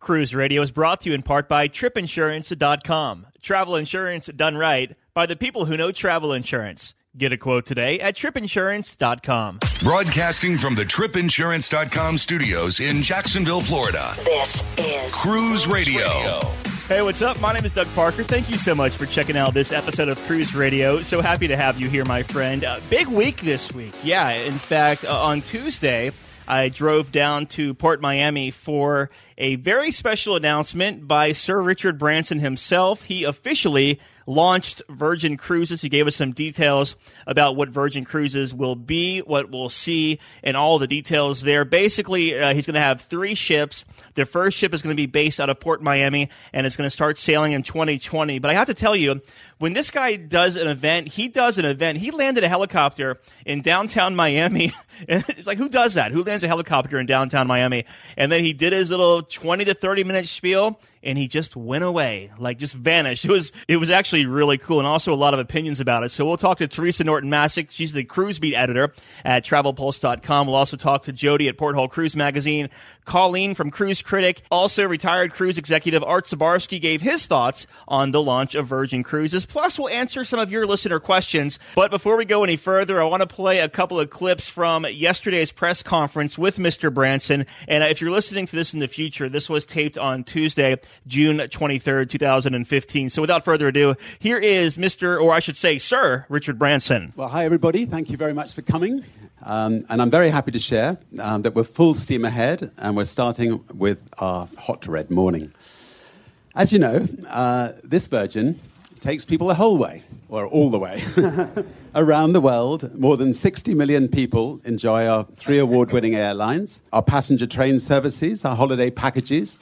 Cruise Radio is brought to you in part by tripinsurance.com. Travel insurance done right by the people who know travel insurance. Get a quote today at tripinsurance.com. Broadcasting from the tripinsurance.com studios in Jacksonville, Florida. This is Cruise Radio. Hey, what's up? My name is Doug Parker. Thank you so much for checking out this episode of Cruise Radio. So happy to have you here, my friend. Uh, big week this week. Yeah, in fact, uh, on Tuesday, I drove down to Port Miami for a very special announcement by Sir Richard Branson himself. He officially launched Virgin Cruises. He gave us some details about what Virgin Cruises will be, what we'll see, and all the details there. Basically, uh, he's going to have three ships. The first ship is going to be based out of Port Miami, and it's going to start sailing in 2020. But I have to tell you, when this guy does an event, he does an event. He landed a helicopter in downtown Miami. And it's like, who does that? Who lands a helicopter in downtown Miami? And then he did his little 20 to 30 minute spiel and he just went away, like just vanished. It was it was actually really cool, and also a lot of opinions about it. So we'll talk to Teresa Norton Masek. She's the cruise beat editor at TravelPulse.com. We'll also talk to Jody at Porthole Cruise Magazine. Colleen from Cruise Critic, also retired cruise executive Art Sbarsky gave his thoughts on the launch of Virgin Cruises. Plus, we'll answer some of your listener questions. But before we go any further, I want to play a couple of clips from yesterday's press conference with Mr. Branson. And if you're listening to this in the future, this was taped on Tuesday. June 23rd, 2015. So without further ado, here is Mr., or I should say, Sir Richard Branson. Well, hi, everybody. Thank you very much for coming. Um, and I'm very happy to share um, that we're full steam ahead and we're starting with our hot red morning. As you know, uh, this Virgin takes people the whole way, or all the way. Around the world, more than 60 million people enjoy our three award winning airlines, our passenger train services, our holiday packages,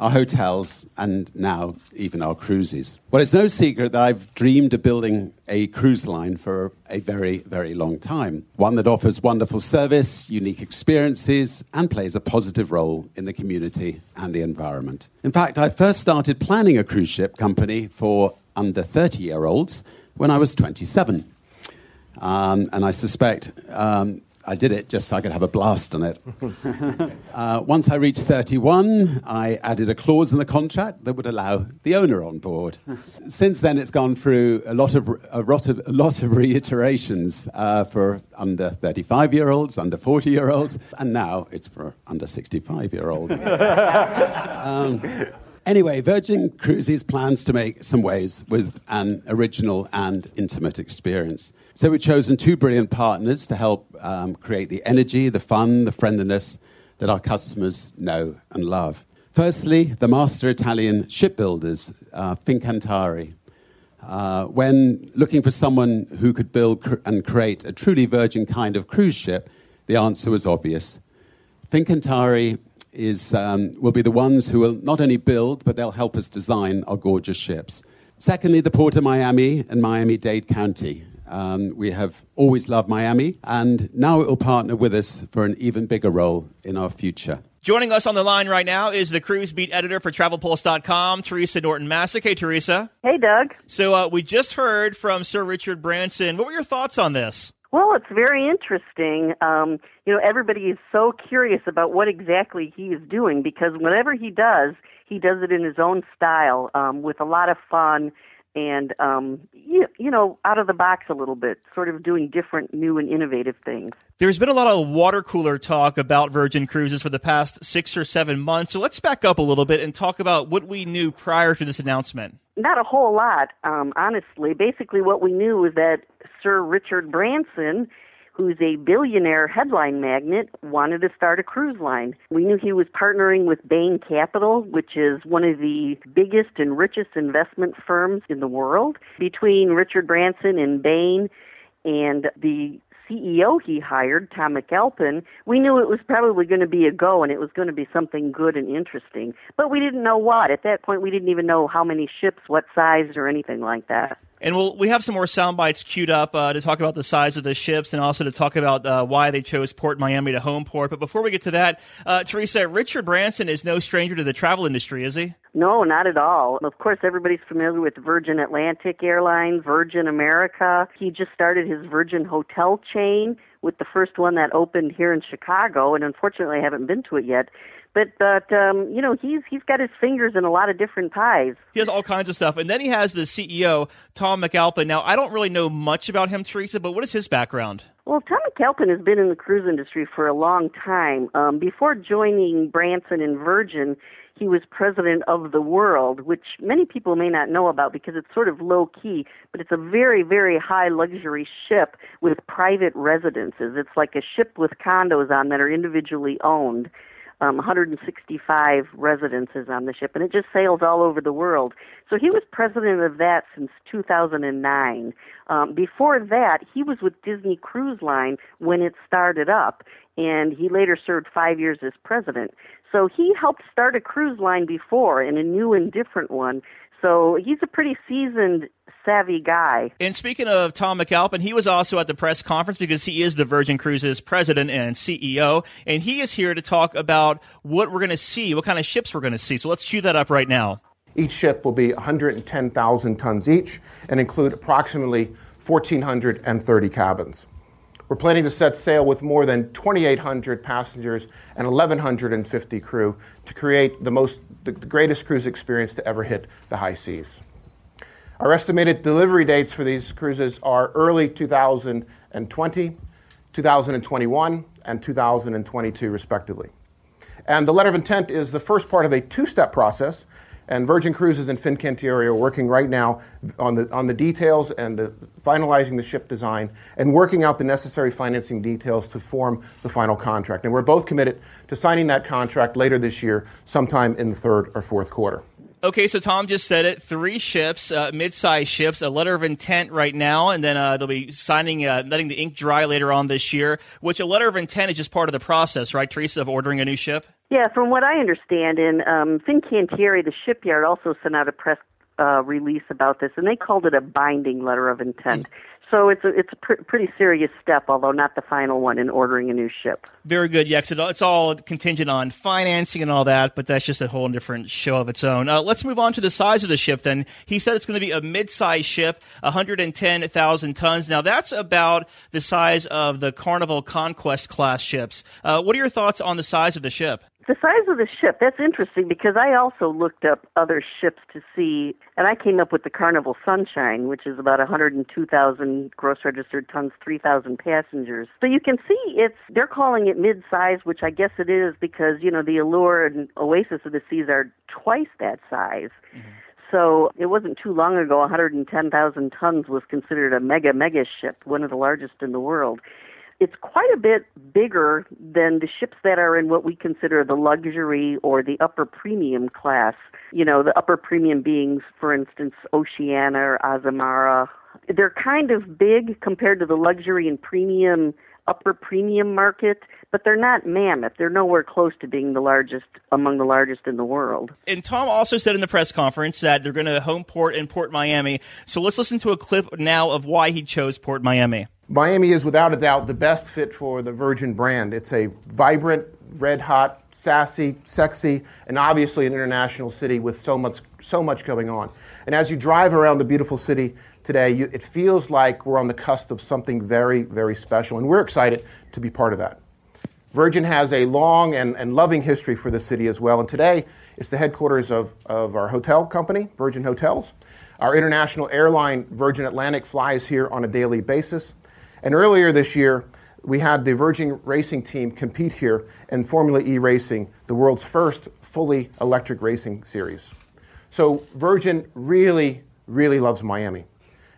our hotels, and now even our cruises. Well, it's no secret that I've dreamed of building a cruise line for a very, very long time. One that offers wonderful service, unique experiences, and plays a positive role in the community and the environment. In fact, I first started planning a cruise ship company for under 30 year olds when I was 27. Um, and I suspect um, I did it just so I could have a blast on it. uh, once I reached 31, I added a clause in the contract that would allow the owner on board. Since then, it's gone through a lot of, a lot of, a lot of reiterations uh, for under 35 year olds, under 40 year olds, and now it's for under 65 year olds. um, Anyway, Virgin Cruises plans to make some waves with an original and intimate experience. So we've chosen two brilliant partners to help um, create the energy, the fun, the friendliness that our customers know and love. Firstly, the master Italian shipbuilders, uh, Fincantieri. Uh, when looking for someone who could build cr- and create a truly virgin kind of cruise ship, the answer was obvious. Fincantieri is, um, will be the ones who will not only build, but they'll help us design our gorgeous ships. Secondly, the Port of Miami and Miami Dade County. Um, we have always loved Miami, and now it will partner with us for an even bigger role in our future. Joining us on the line right now is the cruise beat editor for TravelPulse.com, Teresa Norton Masek. Hey, Teresa. Hey, Doug. So uh, we just heard from Sir Richard Branson. What were your thoughts on this? Well, it's very interesting. Um, you know, everybody is so curious about what exactly he is doing because whenever he does, he does it in his own style um, with a lot of fun and um, you, you know out of the box a little bit, sort of doing different, new, and innovative things. There's been a lot of water cooler talk about Virgin Cruises for the past six or seven months. So let's back up a little bit and talk about what we knew prior to this announcement. Not a whole lot, um, honestly. Basically, what we knew was that Sir Richard Branson who's a billionaire headline magnate, wanted to start a cruise line. We knew he was partnering with Bain Capital, which is one of the biggest and richest investment firms in the world. Between Richard Branson and Bain and the CEO he hired, Tom McAlpin, we knew it was probably going to be a go and it was going to be something good and interesting. But we didn't know what. At that point, we didn't even know how many ships, what size, or anything like that. And we'll, we have some more sound bites queued up uh, to talk about the size of the ships and also to talk about uh, why they chose Port Miami to home port. But before we get to that, uh, Teresa, Richard Branson is no stranger to the travel industry, is he? No, not at all. Of course, everybody's familiar with Virgin Atlantic Airlines, Virgin America. He just started his Virgin Hotel chain with the first one that opened here in Chicago, and unfortunately, I haven't been to it yet but but um, you know he's he's got his fingers in a lot of different pies. He has all kinds of stuff, and then he has the CEO Tom McAlpin. Now I don't really know much about him, Teresa, but what is his background? Well, Tom McAlpin has been in the cruise industry for a long time. Um, before joining Branson and Virgin, he was president of the World, which many people may not know about because it's sort of low key, but it's a very, very high luxury ship with private residences. It's like a ship with condos on that are individually owned um, 165 residences on the ship, and it just sails all over the world. So he was president of that since 2009. Um, before that, he was with Disney Cruise Line when it started up, and he later served five years as president. So he helped start a cruise line before, and a new and different one. So he's a pretty seasoned savvy guy. And speaking of Tom McAlpin, he was also at the press conference because he is the Virgin Cruises president and CEO, and he is here to talk about what we're going to see, what kind of ships we're going to see. So let's cue that up right now. Each ship will be 110,000 tons each and include approximately 1,430 cabins. We're planning to set sail with more than 2,800 passengers and 1,150 crew to create the most, the greatest cruise experience to ever hit the high seas. Our estimated delivery dates for these cruises are early 2020, 2021, and 2022, respectively. And the letter of intent is the first part of a two step process. And Virgin Cruises and Fincantieri are working right now on the, on the details and the, finalizing the ship design and working out the necessary financing details to form the final contract. And we're both committed to signing that contract later this year, sometime in the third or fourth quarter. Okay, so Tom just said it. Three ships, uh, mid-sized ships, a letter of intent right now, and then uh, they'll be signing, uh, letting the ink dry later on this year. Which a letter of intent is just part of the process, right, Teresa, of ordering a new ship? Yeah, from what I understand, and um, Fincantieri, the shipyard, also sent out a press uh, release about this, and they called it a binding letter of intent. So it's a, it's a pr- pretty serious step, although not the final one in ordering a new ship. Very good. Yeah, it's all contingent on financing and all that, but that's just a whole different show of its own. Uh, let's move on to the size of the ship then. He said it's going to be a mid-sized ship, 110,000 tons. Now that's about the size of the Carnival Conquest class ships. Uh, what are your thoughts on the size of the ship? The size of the ship, that's interesting because I also looked up other ships to see, and I came up with the Carnival Sunshine, which is about 102,000 gross registered tons, 3,000 passengers. So you can see it's, they're calling it mid-size, which I guess it is because, you know, the Allure and Oasis of the Seas are twice that size. Mm-hmm. So it wasn't too long ago, 110,000 tons was considered a mega, mega ship, one of the largest in the world it's quite a bit bigger than the ships that are in what we consider the luxury or the upper premium class. You know, the upper premium being, for instance, Oceania or Azamara. They're kind of big compared to the luxury and premium upper premium market, but they're not mammoth. They're nowhere close to being the largest among the largest in the world. And Tom also said in the press conference that they're going to home port in Port Miami. So let's listen to a clip now of why he chose Port Miami. Miami is without a doubt the best fit for the Virgin brand. It's a vibrant, red hot, sassy, sexy, and obviously an international city with so much so much going on. And as you drive around the beautiful city today, you, it feels like we're on the cusp of something very, very special, and we're excited to be part of that. Virgin has a long and, and loving history for the city as well, and today it's the headquarters of, of our hotel company, Virgin Hotels. Our international airline, Virgin Atlantic, flies here on a daily basis. And earlier this year, we had the Virgin Racing team compete here in Formula E racing, the world's first fully electric racing series. So Virgin really, really loves Miami.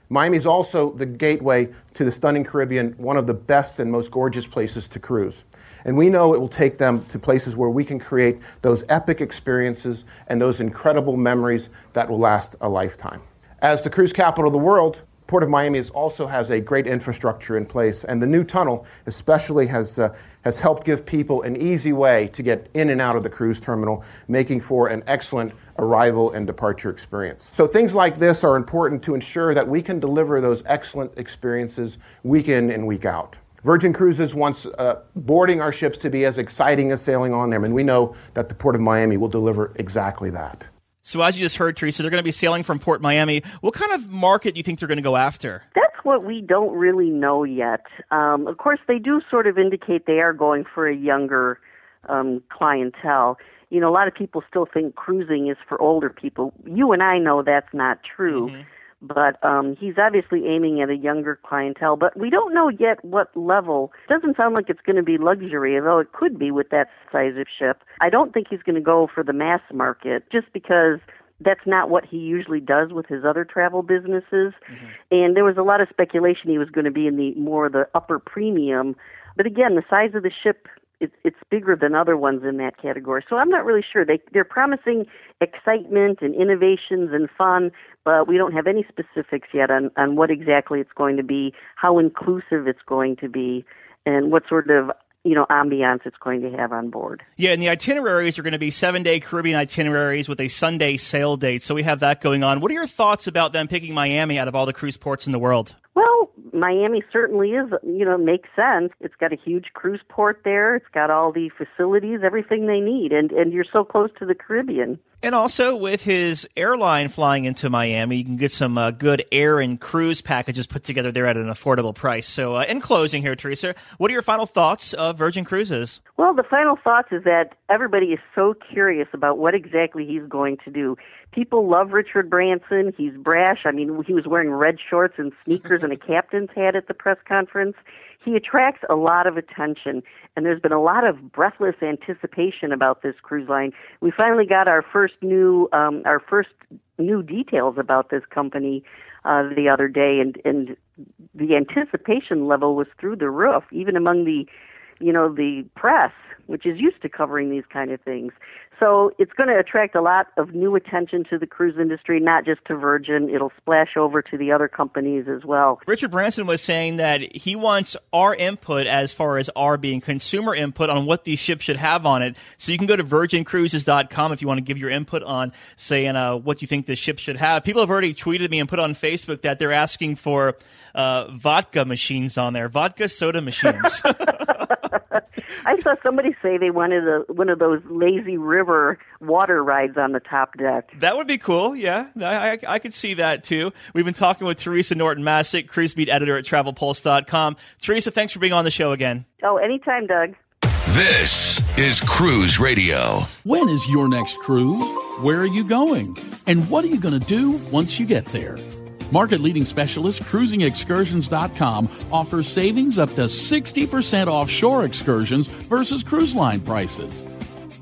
Miami is also the gateway to the stunning Caribbean, one of the best and most gorgeous places to cruise. And we know it will take them to places where we can create those epic experiences and those incredible memories that will last a lifetime. As the cruise capital of the world, Port of Miami is also has a great infrastructure in place, and the new tunnel especially has uh, has helped give people an easy way to get in and out of the cruise terminal, making for an excellent arrival and departure experience. So things like this are important to ensure that we can deliver those excellent experiences week in and week out. Virgin Cruises wants uh, boarding our ships to be as exciting as sailing on them, and we know that the Port of Miami will deliver exactly that. So, as you just heard, Teresa, they're going to be sailing from Port Miami. What kind of market do you think they're going to go after? That's what we don't really know yet. Um, of course, they do sort of indicate they are going for a younger um, clientele. You know, a lot of people still think cruising is for older people. You and I know that's not true. Mm-hmm but um, he's obviously aiming at a younger clientele. But we don't know yet what level. It doesn't sound like it's going to be luxury, although it could be with that size of ship. I don't think he's going to go for the mass market just because that's not what he usually does with his other travel businesses. Mm-hmm. And there was a lot of speculation he was going to be in the more the upper premium. But again, the size of the ship it's it's bigger than other ones in that category. So I'm not really sure. They they're promising excitement and innovations and fun, but we don't have any specifics yet on on what exactly it's going to be, how inclusive it's going to be, and what sort of you know ambiance it's going to have on board. Yeah, and the itineraries are going to be seven day Caribbean itineraries with a Sunday sail date. So we have that going on. What are your thoughts about them picking Miami out of all the cruise ports in the world? Well, Miami certainly is, you know, makes sense. It's got a huge cruise port there. It's got all the facilities, everything they need, and and you're so close to the Caribbean. And also with his airline flying into Miami, you can get some uh, good air and cruise packages put together there at an affordable price. So, uh, in closing here, Teresa, what are your final thoughts of Virgin Cruises? Well, the final thoughts is that everybody is so curious about what exactly he's going to do. People love Richard Branson. He's brash. I mean, he was wearing red shorts and sneakers and a captain's hat at the press conference he attracts a lot of attention, and there's been a lot of breathless anticipation about this cruise line. We finally got our first new um, our first new details about this company uh, the other day, and and the anticipation level was through the roof, even among the you know the press which is used to covering these kind of things. So it's going to attract a lot of new attention to the cruise industry, not just to Virgin. It'll splash over to the other companies as well. Richard Branson was saying that he wants our input as far as our being consumer input on what these ships should have on it. So you can go to virgincruises.com if you want to give your input on saying uh, what you think the ship should have. People have already tweeted me and put on Facebook that they're asking for uh, vodka machines on there, vodka soda machines. I saw somebody say they wanted a, one of those lazy river water rides on the top deck. That would be cool. Yeah, I, I, I could see that too. We've been talking with Teresa Norton Masek, cruise beat editor at TravelPulse.com. Teresa, thanks for being on the show again. Oh, anytime, Doug. This is Cruise Radio. When is your next cruise? Where are you going? And what are you going to do once you get there? Market leading specialist cruisingexcursions.com offers savings up to 60% offshore excursions versus cruise line prices.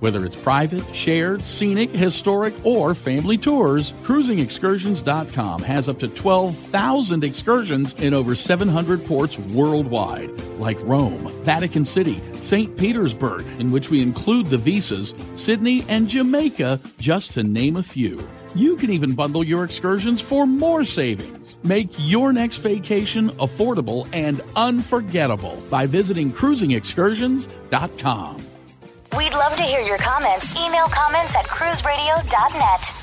Whether it's private, shared, scenic, historic, or family tours, cruisingexcursions.com has up to 12,000 excursions in over 700 ports worldwide, like Rome, Vatican City, St. Petersburg, in which we include the visas, Sydney, and Jamaica, just to name a few. You can even bundle your excursions for more savings. Make your next vacation affordable and unforgettable by visiting cruisingexcursions.com. We'd love to hear your comments. Email comments at cruiseradio.net.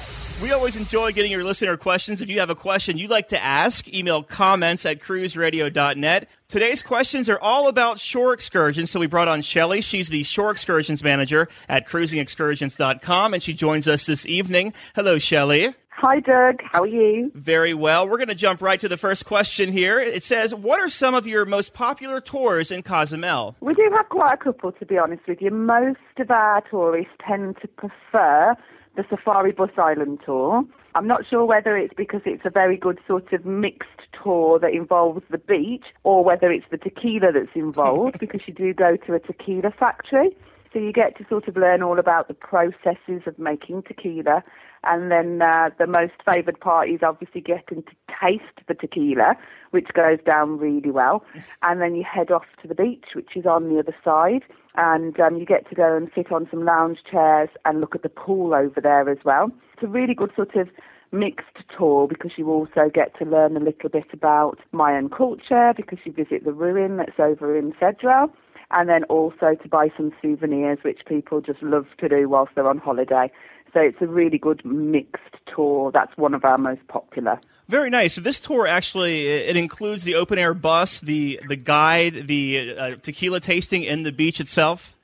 We always enjoy getting your listener questions. If you have a question you'd like to ask, email comments at cruiseradio.net. Today's questions are all about shore excursions. So we brought on Shelly. She's the shore excursions manager at cruisingexcursions.com, and she joins us this evening. Hello, Shelly. Hi, Doug. How are you? Very well. We're going to jump right to the first question here. It says, What are some of your most popular tours in Cozumel? We do have quite a couple, to be honest with you. Most of our tourists tend to prefer the Safari Bus Island tour. I'm not sure whether it's because it's a very good sort of mixed tour that involves the beach or whether it's the tequila that's involved because you do go to a tequila factory. So you get to sort of learn all about the processes of making tequila. And then uh, the most favoured part is obviously getting to taste the tequila, which goes down really well. And then you head off to the beach, which is on the other side and um, you get to go and sit on some lounge chairs and look at the pool over there as well. It's a really good sort of mixed tour because you also get to learn a little bit about Mayan culture because you visit the ruin that's over in Cedral and then also to buy some souvenirs which people just love to do whilst they're on holiday. So it's a really good mixed tour. That's one of our most popular. Very nice. So this tour actually it includes the open air bus, the the guide, the uh, tequila tasting, and the beach itself.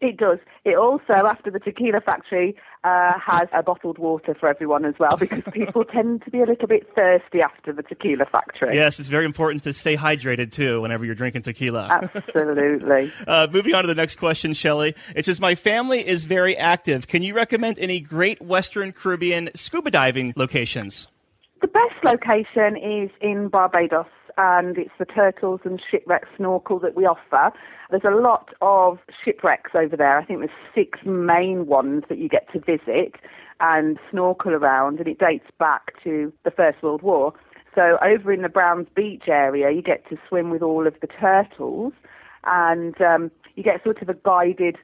It does. It also, after the tequila factory, uh, has a bottled water for everyone as well because people tend to be a little bit thirsty after the tequila factory. Yes, it's very important to stay hydrated too whenever you're drinking tequila. Absolutely. uh, moving on to the next question, Shelley. It says, My family is very active. Can you recommend any great Western Caribbean scuba diving locations? The best location is in Barbados and it's the turtles and shipwreck snorkel that we offer. There's a lot of shipwrecks over there. I think there's six main ones that you get to visit and snorkel around, and it dates back to the First World War. So over in the Browns Beach area, you get to swim with all of the turtles, and um, you get sort of a guided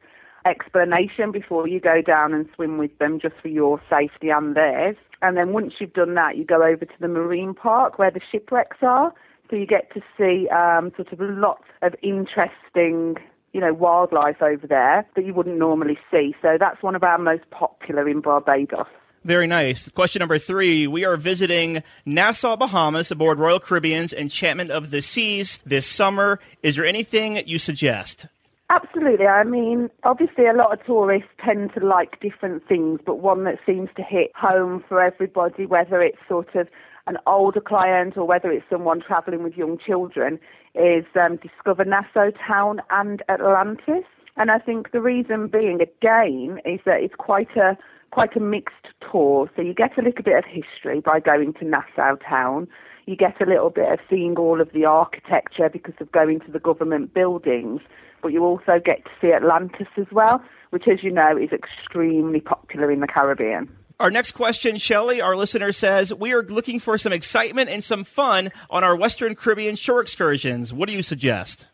explanation before you go down and swim with them, just for your safety and theirs. And then once you've done that, you go over to the marine park where the shipwrecks are. So you get to see um, sort of lots of interesting, you know, wildlife over there that you wouldn't normally see. So that's one of our most popular in Barbados. Very nice. Question number three. We are visiting Nassau, Bahamas aboard Royal Caribbean's Enchantment of the Seas this summer. Is there anything you suggest? Absolutely. I mean, obviously, a lot of tourists tend to like different things, but one that seems to hit home for everybody, whether it's sort of an older client or whether it's someone travelling with young children, is um, Discover Nassau Town and Atlantis. And I think the reason being, again, is that it's quite a quite a mixed tour. So you get a little bit of history by going to Nassau Town. You get a little bit of seeing all of the architecture because of going to the government buildings. But you also get to see Atlantis as well, which, as you know, is extremely popular in the Caribbean. Our next question, Shelley, our listener says, We are looking for some excitement and some fun on our Western Caribbean shore excursions. What do you suggest?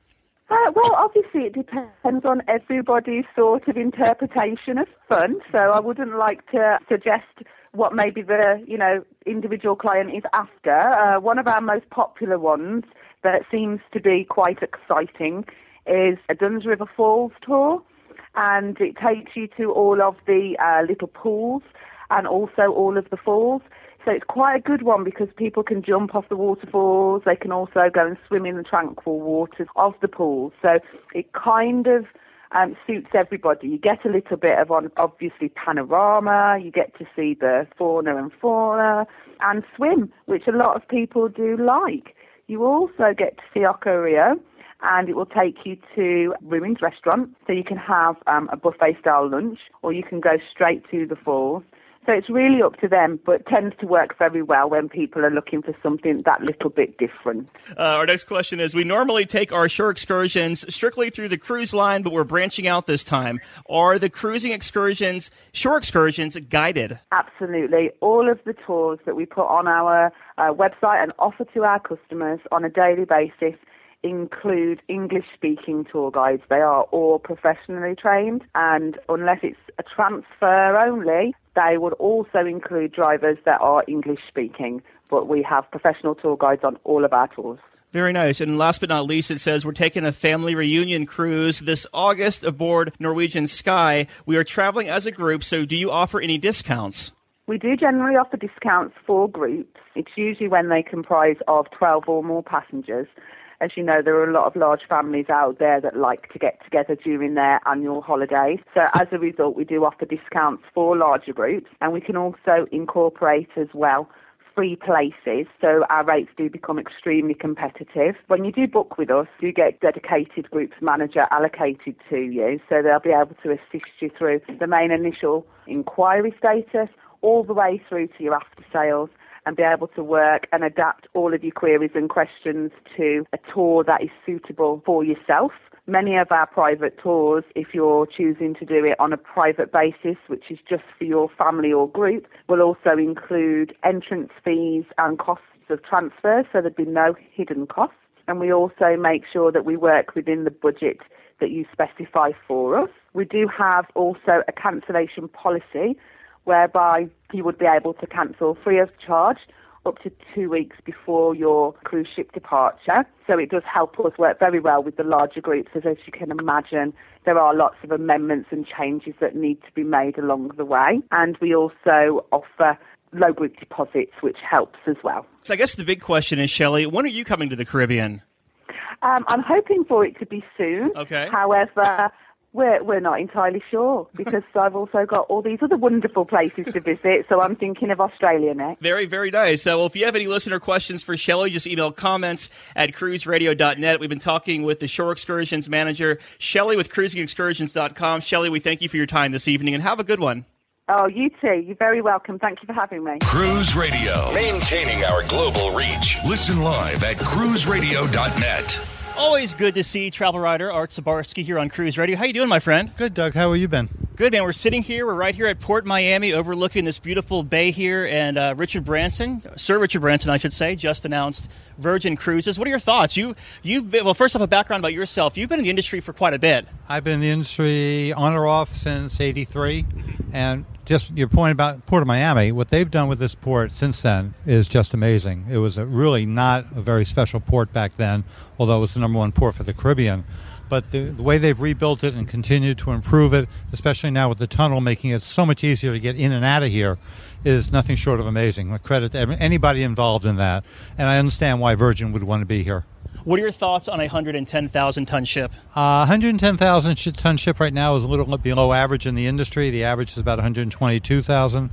Uh, well, obviously, it depends on everybody's sort of interpretation of fun. So I wouldn't like to suggest what maybe the you know individual client is after. Uh, one of our most popular ones that seems to be quite exciting is a Dunn's River Falls tour, and it takes you to all of the uh, little pools and also all of the falls. So it's quite a good one because people can jump off the waterfalls. They can also go and swim in the tranquil waters of the pools. So it kind of um, suits everybody. You get a little bit of on obviously panorama. You get to see the fauna and flora and swim, which a lot of people do like. You also get to see Oko and it will take you to Ruins Restaurant, so you can have um, a buffet style lunch, or you can go straight to the falls. So it's really up to them, but tends to work very well when people are looking for something that little bit different. Uh, our next question is We normally take our shore excursions strictly through the cruise line, but we're branching out this time. Are the cruising excursions, shore excursions, guided? Absolutely. All of the tours that we put on our uh, website and offer to our customers on a daily basis include English speaking tour guides. They are all professionally trained, and unless it's a transfer only, they would also include drivers that are English speaking. But we have professional tour guides on all of our tours. Very nice. And last but not least, it says we're taking a family reunion cruise this August aboard Norwegian Sky. We are traveling as a group, so do you offer any discounts? We do generally offer discounts for groups. It's usually when they comprise of 12 or more passengers as you know, there are a lot of large families out there that like to get together during their annual holidays. So as a result, we do offer discounts for larger groups and we can also incorporate as well free places, so our rates do become extremely competitive. When you do book with us, you get dedicated groups manager allocated to you, so they'll be able to assist you through the main initial inquiry status all the way through to your after sales and be able to work and adapt all of your queries and questions to a tour that is suitable for yourself. Many of our private tours, if you're choosing to do it on a private basis, which is just for your family or group, will also include entrance fees and costs of transfer, so there'd be no hidden costs. And we also make sure that we work within the budget that you specify for us. We do have also a cancellation policy whereby you would be able to cancel free of charge up to two weeks before your cruise ship departure. So it does help us work very well with the larger groups, as, as you can imagine, there are lots of amendments and changes that need to be made along the way. And we also offer low group deposits, which helps as well. So I guess the big question is, Shelley, when are you coming to the Caribbean? Um, I'm hoping for it to be soon. Okay. However, we're, we're not entirely sure because I've also got all these other wonderful places to visit. So I'm thinking of Australia next. Very, very nice. Uh, well, if you have any listener questions for Shelley, just email comments at cruiseradio.net. We've been talking with the Shore Excursions manager, Shelley with cruisingexcursions.com. Shelley, we thank you for your time this evening and have a good one. Oh, you too. You're very welcome. Thank you for having me. Cruise Radio, maintaining our global reach. Listen live at cruiseradio.net. Always good to see travel writer Art Sbarsky here on Cruise Radio. How you doing, my friend? Good, Doug. How have you been? Good, man. We're sitting here. We're right here at Port Miami, overlooking this beautiful bay here. And uh, Richard Branson, Sir Richard Branson, I should say, just announced Virgin Cruises. What are your thoughts? You, you've been, well. First off, a background about yourself. You've been in the industry for quite a bit. I've been in the industry on or off since '83, and just your point about Port of Miami, what they've done with this port since then is just amazing. It was really not a very special port back then, although it was the number one port for the Caribbean. But the, the way they've rebuilt it and continued to improve it, especially now with the tunnel making it so much easier to get in and out of here, is nothing short of amazing. A credit to anybody involved in that. And I understand why Virgin would want to be here. What are your thoughts on a 110,000 ton ship? Uh, 110,000 ton ship right now is a little below average in the industry. The average is about 122,000.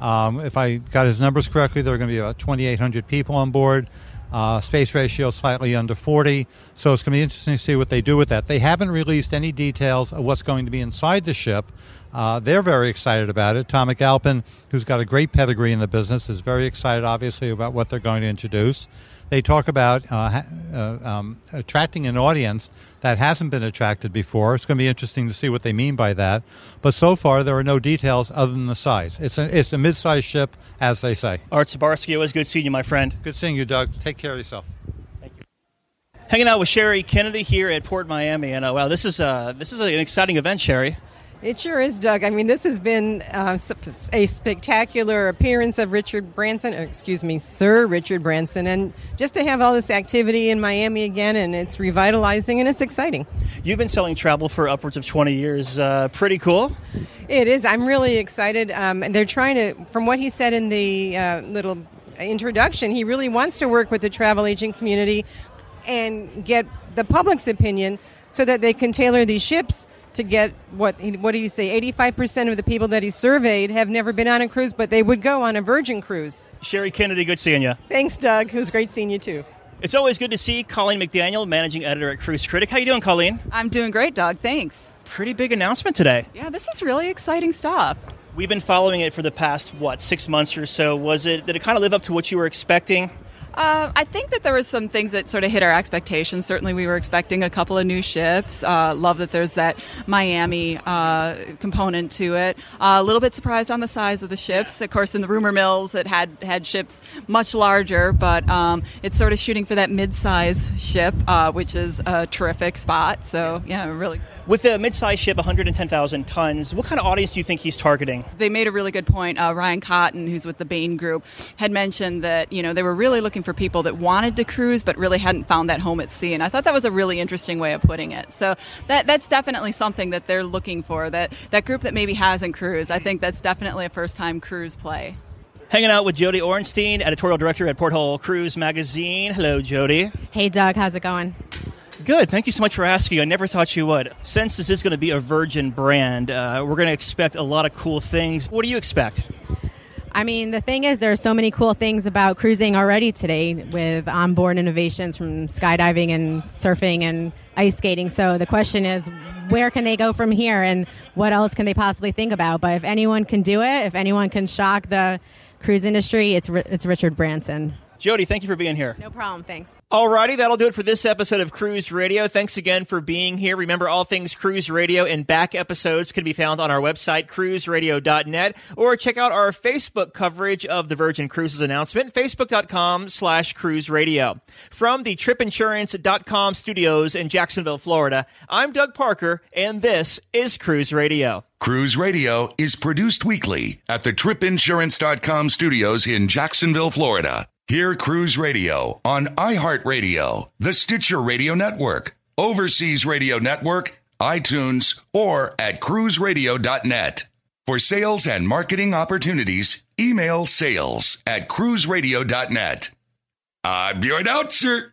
Um, if I got his numbers correctly, there are going to be about 2,800 people on board. Uh, space ratio slightly under 40. So it's going to be interesting to see what they do with that. They haven't released any details of what's going to be inside the ship. Uh, they're very excited about it. Tom McAlpin, who's got a great pedigree in the business, is very excited, obviously, about what they're going to introduce they talk about uh, uh, um, attracting an audience that hasn't been attracted before. It's going to be interesting to see what they mean by that. But so far, there are no details other than the size. It's a, it's a mid-sized ship, as they say. Art Sbarsky, always good seeing you, my friend. Good seeing you, Doug. Take care of yourself. Thank you. Hanging out with Sherry Kennedy here at Port Miami, and uh, wow, this is uh, this is an exciting event, Sherry. It sure is, Doug. I mean, this has been uh, a spectacular appearance of Richard Branson, excuse me, Sir Richard Branson, and just to have all this activity in Miami again, and it's revitalizing and it's exciting. You've been selling travel for upwards of 20 years. Uh, pretty cool. It is. I'm really excited. Um, they're trying to, from what he said in the uh, little introduction, he really wants to work with the travel agent community and get the public's opinion so that they can tailor these ships to get what what did he say? Eighty five percent of the people that he surveyed have never been on a cruise, but they would go on a Virgin cruise. Sherry Kennedy, good seeing you. Thanks, Doug. It was great seeing you too. It's always good to see Colleen McDaniel, managing editor at Cruise Critic. How you doing, Colleen? I'm doing great, Doug. Thanks. Pretty big announcement today. Yeah, this is really exciting stuff. We've been following it for the past what six months or so. Was it? Did it kind of live up to what you were expecting? Uh, I think that there was some things that sort of hit our expectations. Certainly, we were expecting a couple of new ships. Uh, love that there's that Miami uh, component to it. Uh, a little bit surprised on the size of the ships. Of course, in the rumor mills, it had had ships much larger, but um, it's sort of shooting for that mid-size ship, uh, which is a terrific spot. So, yeah, really. With the mid-size ship, 110,000 tons, what kind of audience do you think he's targeting? They made a really good point. Uh, Ryan Cotton, who's with the Bain Group, had mentioned that you know they were really looking looking for people that wanted to cruise but really hadn't found that home at sea. And I thought that was a really interesting way of putting it. So that that's definitely something that they're looking for. That that group that maybe hasn't cruised. I think that's definitely a first time cruise play. Hanging out with Jody Orenstein, editorial director at Porthole Cruise Magazine. Hello, Jody. Hey, Doug. How's it going? Good. Thank you so much for asking. I never thought you would. Since this is going to be a Virgin brand, uh, we're going to expect a lot of cool things. What do you expect? I mean, the thing is, there are so many cool things about cruising already today with onboard innovations from skydiving and surfing and ice skating. So the question is, where can they go from here and what else can they possibly think about? But if anyone can do it, if anyone can shock the cruise industry, it's, it's Richard Branson. Jody, thank you for being here. No problem. Thanks. Alrighty, that'll do it for this episode of Cruise Radio. Thanks again for being here. Remember, all things Cruise Radio and back episodes can be found on our website, cruiseradio.net, or check out our Facebook coverage of the Virgin Cruises announcement, facebook.com slash cruise radio. From the tripinsurance.com studios in Jacksonville, Florida, I'm Doug Parker, and this is Cruise Radio. Cruise Radio is produced weekly at the tripinsurance.com studios in Jacksonville, Florida. Hear Cruise Radio on iHeartRadio, the Stitcher Radio Network, Overseas Radio Network, iTunes, or at cruiseradio.net. For sales and marketing opportunities, email sales at cruiseradio.net. I'm your announcer,